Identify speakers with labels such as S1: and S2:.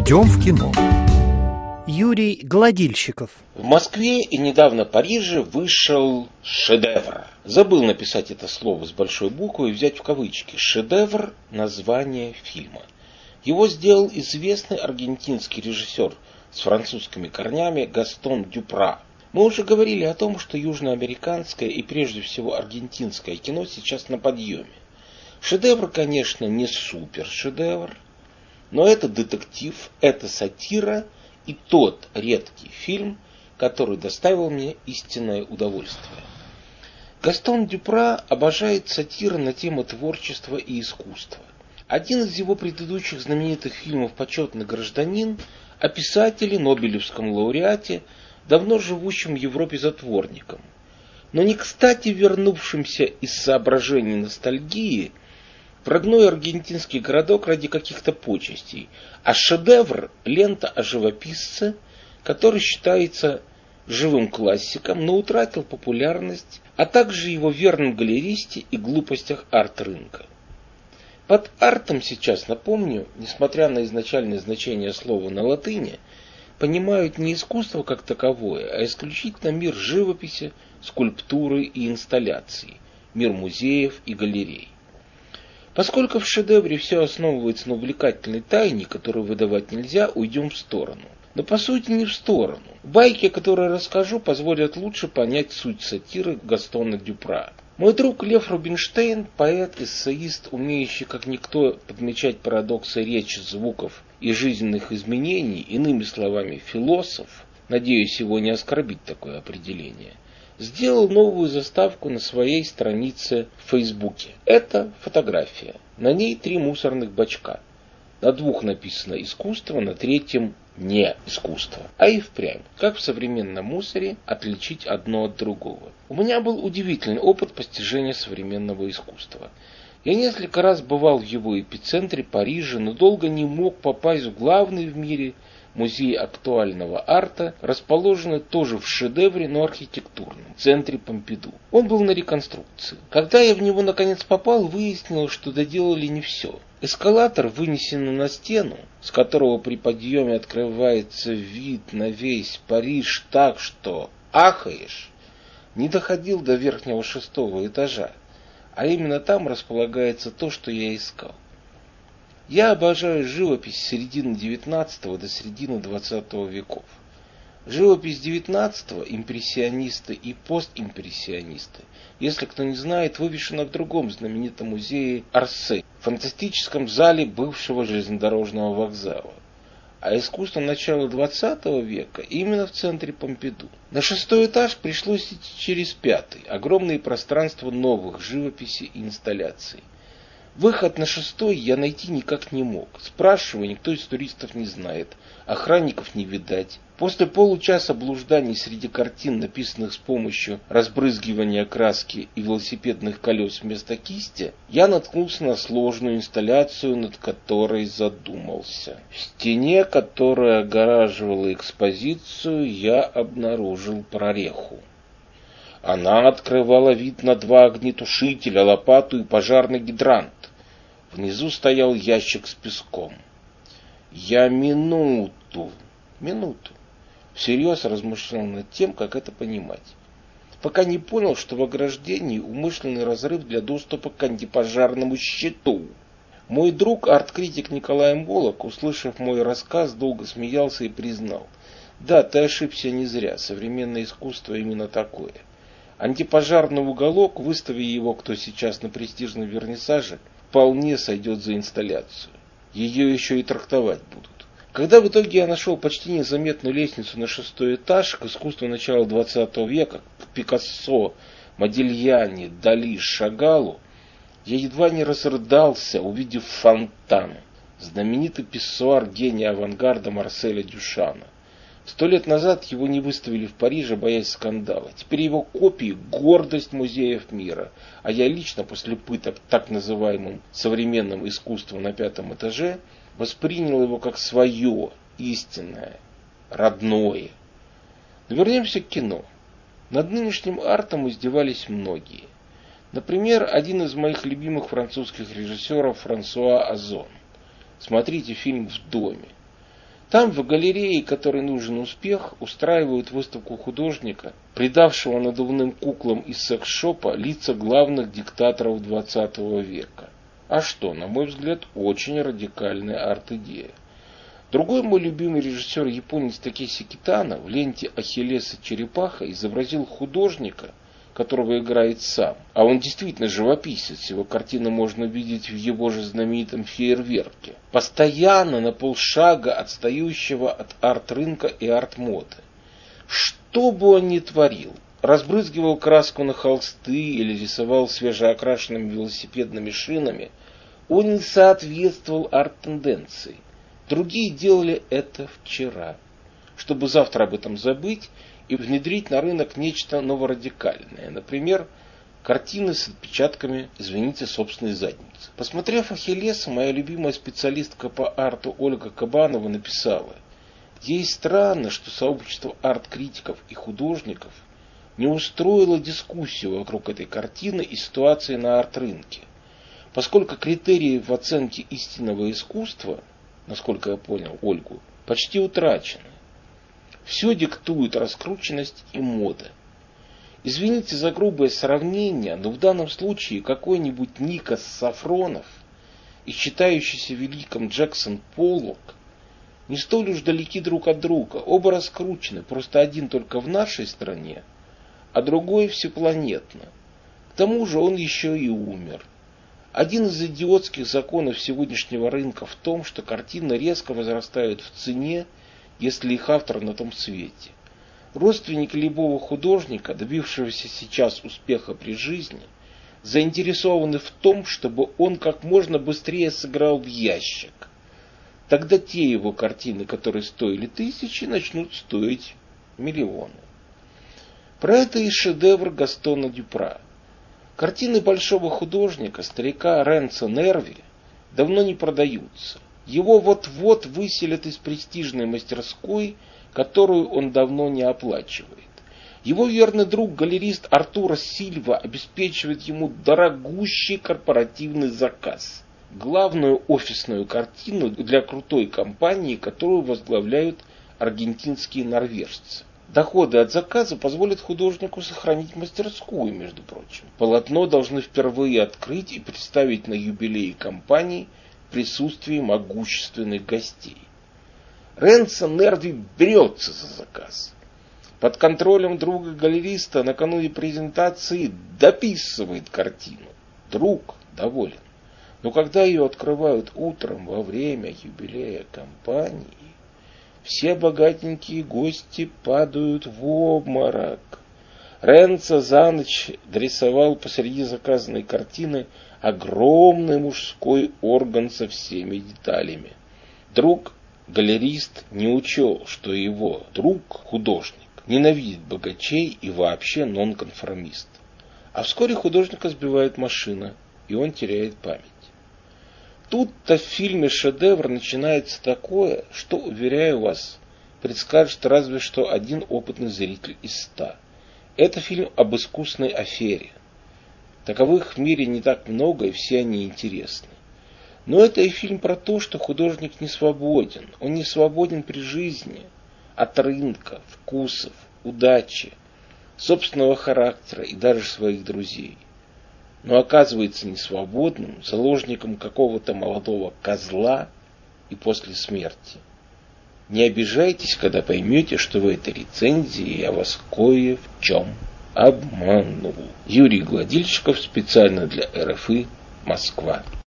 S1: Идем в кино.
S2: Юрий Гладильщиков.
S3: В Москве и недавно Париже вышел шедевр. Забыл написать это слово с большой буквы и взять в кавычки. Шедевр – название фильма. Его сделал известный аргентинский режиссер с французскими корнями Гастон Дюпра. Мы уже говорили о том, что южноамериканское и прежде всего аргентинское кино сейчас на подъеме. Шедевр, конечно, не супер шедевр, но это детектив, это сатира и тот редкий фильм, который доставил мне истинное удовольствие. Гастон Дюпра обожает сатиры на темы творчества и искусства. Один из его предыдущих знаменитых фильмов «Почетный гражданин» о писателе, Нобелевском лауреате, давно живущем в Европе затворником, но не кстати вернувшимся из соображений ностальгии в родной аргентинский городок ради каких-то почестей, а шедевр – лента о живописце, который считается живым классиком, но утратил популярность, а также его верном галеристе и глупостях арт-рынка. Под артом сейчас, напомню, несмотря на изначальное значение слова на латыни, понимают не искусство как таковое, а исключительно мир живописи, скульптуры и инсталляций, мир музеев и галерей. Поскольку в шедевре все основывается на увлекательной тайне, которую выдавать нельзя, уйдем в сторону. Но по сути не в сторону. Байки, которые расскажу, позволят лучше понять суть сатиры Гастона Дюпра. Мой друг Лев Рубинштейн, поэт, эссеист, умеющий как никто подмечать парадоксы речи, звуков и жизненных изменений, иными словами, философ, надеюсь его не оскорбить такое определение, сделал новую заставку на своей странице в Фейсбуке. Это фотография. На ней три мусорных бачка. На двух написано «искусство», на третьем не искусство, а и впрямь. Как в современном мусоре отличить одно от другого? У меня был удивительный опыт постижения современного искусства. Я несколько раз бывал в его эпицентре Париже, но долго не мог попасть в главный в мире музей актуального арта, расположенный тоже в шедевре, но архитектурном, в центре Помпиду. Он был на реконструкции. Когда я в него наконец попал, выяснилось, что доделали не все. Эскалатор вынесен на стену, с которого при подъеме открывается вид на весь Париж так, что ахаешь, не доходил до верхнего шестого этажа, а именно там располагается то, что я искал. Я обожаю живопись середины XIX до середины XX веков. Живопись XIX, импрессионисты и постимпрессионисты, если кто не знает, вывешена в другом знаменитом музее Арсе, фантастическом зале бывшего железнодорожного вокзала. А искусство начала XX века именно в центре Помпиду. На шестой этаж пришлось идти через пятый, огромные пространства новых живописи и инсталляций. Выход на шестой я найти никак не мог. Спрашиваю, никто из туристов не знает. Охранников не видать. После получаса блужданий среди картин, написанных с помощью разбрызгивания краски и велосипедных колес вместо кисти, я наткнулся на сложную инсталляцию, над которой задумался. В стене, которая огораживала экспозицию, я обнаружил прореху. Она открывала вид на два огнетушителя, лопату и пожарный гидрант. Внизу стоял ящик с песком. Я минуту, минуту, всерьез размышлял над тем, как это понимать. Пока не понял, что в ограждении умышленный разрыв для доступа к антипожарному щиту. Мой друг, арт-критик Николай Мголок, услышав мой рассказ, долго смеялся и признал. Да, ты ошибся не зря, современное искусство именно такое. Антипожарный уголок, выстави его кто сейчас на престижном вернисаже, вполне сойдет за инсталляцию. Ее еще и трактовать будут. Когда в итоге я нашел почти незаметную лестницу на шестой этаж к искусству начала 20 века, к Пикассо, Модильяне, Дали, Шагалу, я едва не разрыдался, увидев фонтан, знаменитый писсуар гения авангарда Марселя Дюшана. Сто лет назад его не выставили в Париже, боясь скандала. Теперь его копии – гордость музеев мира. А я лично после пыток так называемым современным искусством на пятом этаже воспринял его как свое, истинное, родное. Но вернемся к кино. Над нынешним артом издевались многие. Например, один из моих любимых французских режиссеров Франсуа Озон. Смотрите фильм «В доме». Там, в галерее, которой нужен успех, устраивают выставку художника, придавшего надувным куклам из секс-шопа лица главных диктаторов 20 века. А что, на мой взгляд, очень радикальная арт-идея. Другой мой любимый режиссер японец Такеси Китана в ленте Ахиллеса Черепаха изобразил художника, которого играет сам. А он действительно живописец, его картины можно видеть в его же знаменитом фейерверке. Постоянно на полшага отстающего от арт-рынка и арт-моды. Что бы он ни творил, разбрызгивал краску на холсты или рисовал свежеокрашенными велосипедными шинами, он не соответствовал арт-тенденции. Другие делали это вчера. Чтобы завтра об этом забыть и внедрить на рынок нечто новорадикальное. Например, картины с отпечатками, извините, собственной задницы. Посмотрев Ахиллеса, моя любимая специалистка по арту Ольга Кабанова написала, Ей странно, что сообщество арт-критиков и художников не устроило дискуссию вокруг этой картины и ситуации на арт-рынке. Поскольку критерии в оценке истинного искусства, насколько я понял Ольгу, почти утрачены. Все диктует раскрученность и мода. Извините за грубое сравнение, но в данном случае какой-нибудь Никас Сафронов и считающийся великим Джексон Поллок не столь уж далеки друг от друга. Оба раскручены, просто один только в нашей стране, а другой всепланетно. К тому же он еще и умер. Один из идиотских законов сегодняшнего рынка в том, что картины резко возрастают в цене если их автор на том свете. Родственники любого художника, добившегося сейчас успеха при жизни, заинтересованы в том, чтобы он как можно быстрее сыграл в ящик. Тогда те его картины, которые стоили тысячи, начнут стоить миллионы. Про это и шедевр Гастона Дюпра. Картины большого художника, старика Ренцо Нерви, давно не продаются. Его вот-вот выселят из престижной мастерской, которую он давно не оплачивает. Его верный друг, галерист Артура Сильва, обеспечивает ему дорогущий корпоративный заказ. Главную офисную картину для крутой компании, которую возглавляют аргентинские норвежцы. Доходы от заказа позволят художнику сохранить мастерскую, между прочим. Полотно должны впервые открыть и представить на юбилее компании – присутствии могущественных гостей. Ренцо Нерви берется за заказ. Под контролем друга-галериста накануне презентации дописывает картину. Друг доволен. Но когда ее открывают утром во время юбилея компании, все богатенькие гости падают в обморок. Ренцо за ночь дорисовал посреди заказанной картины огромный мужской орган со всеми деталями. Друг, галерист, не учел, что его друг, художник, ненавидит богачей и вообще нонконформист. А вскоре художника сбивает машина, и он теряет память. Тут-то в фильме шедевр начинается такое, что, уверяю вас, предскажет разве что один опытный зритель из ста. Это фильм об искусной афере, Таковых в мире не так много, и все они интересны. Но это и фильм про то, что художник не свободен. Он не свободен при жизни от рынка, вкусов, удачи, собственного характера и даже своих друзей. Но оказывается не свободным, заложником какого-то молодого козла и после смерти. Не обижайтесь, когда поймете, что в этой рецензии я вас кое в чем обманул. Юрий Гладильщиков специально для РФИ Москва.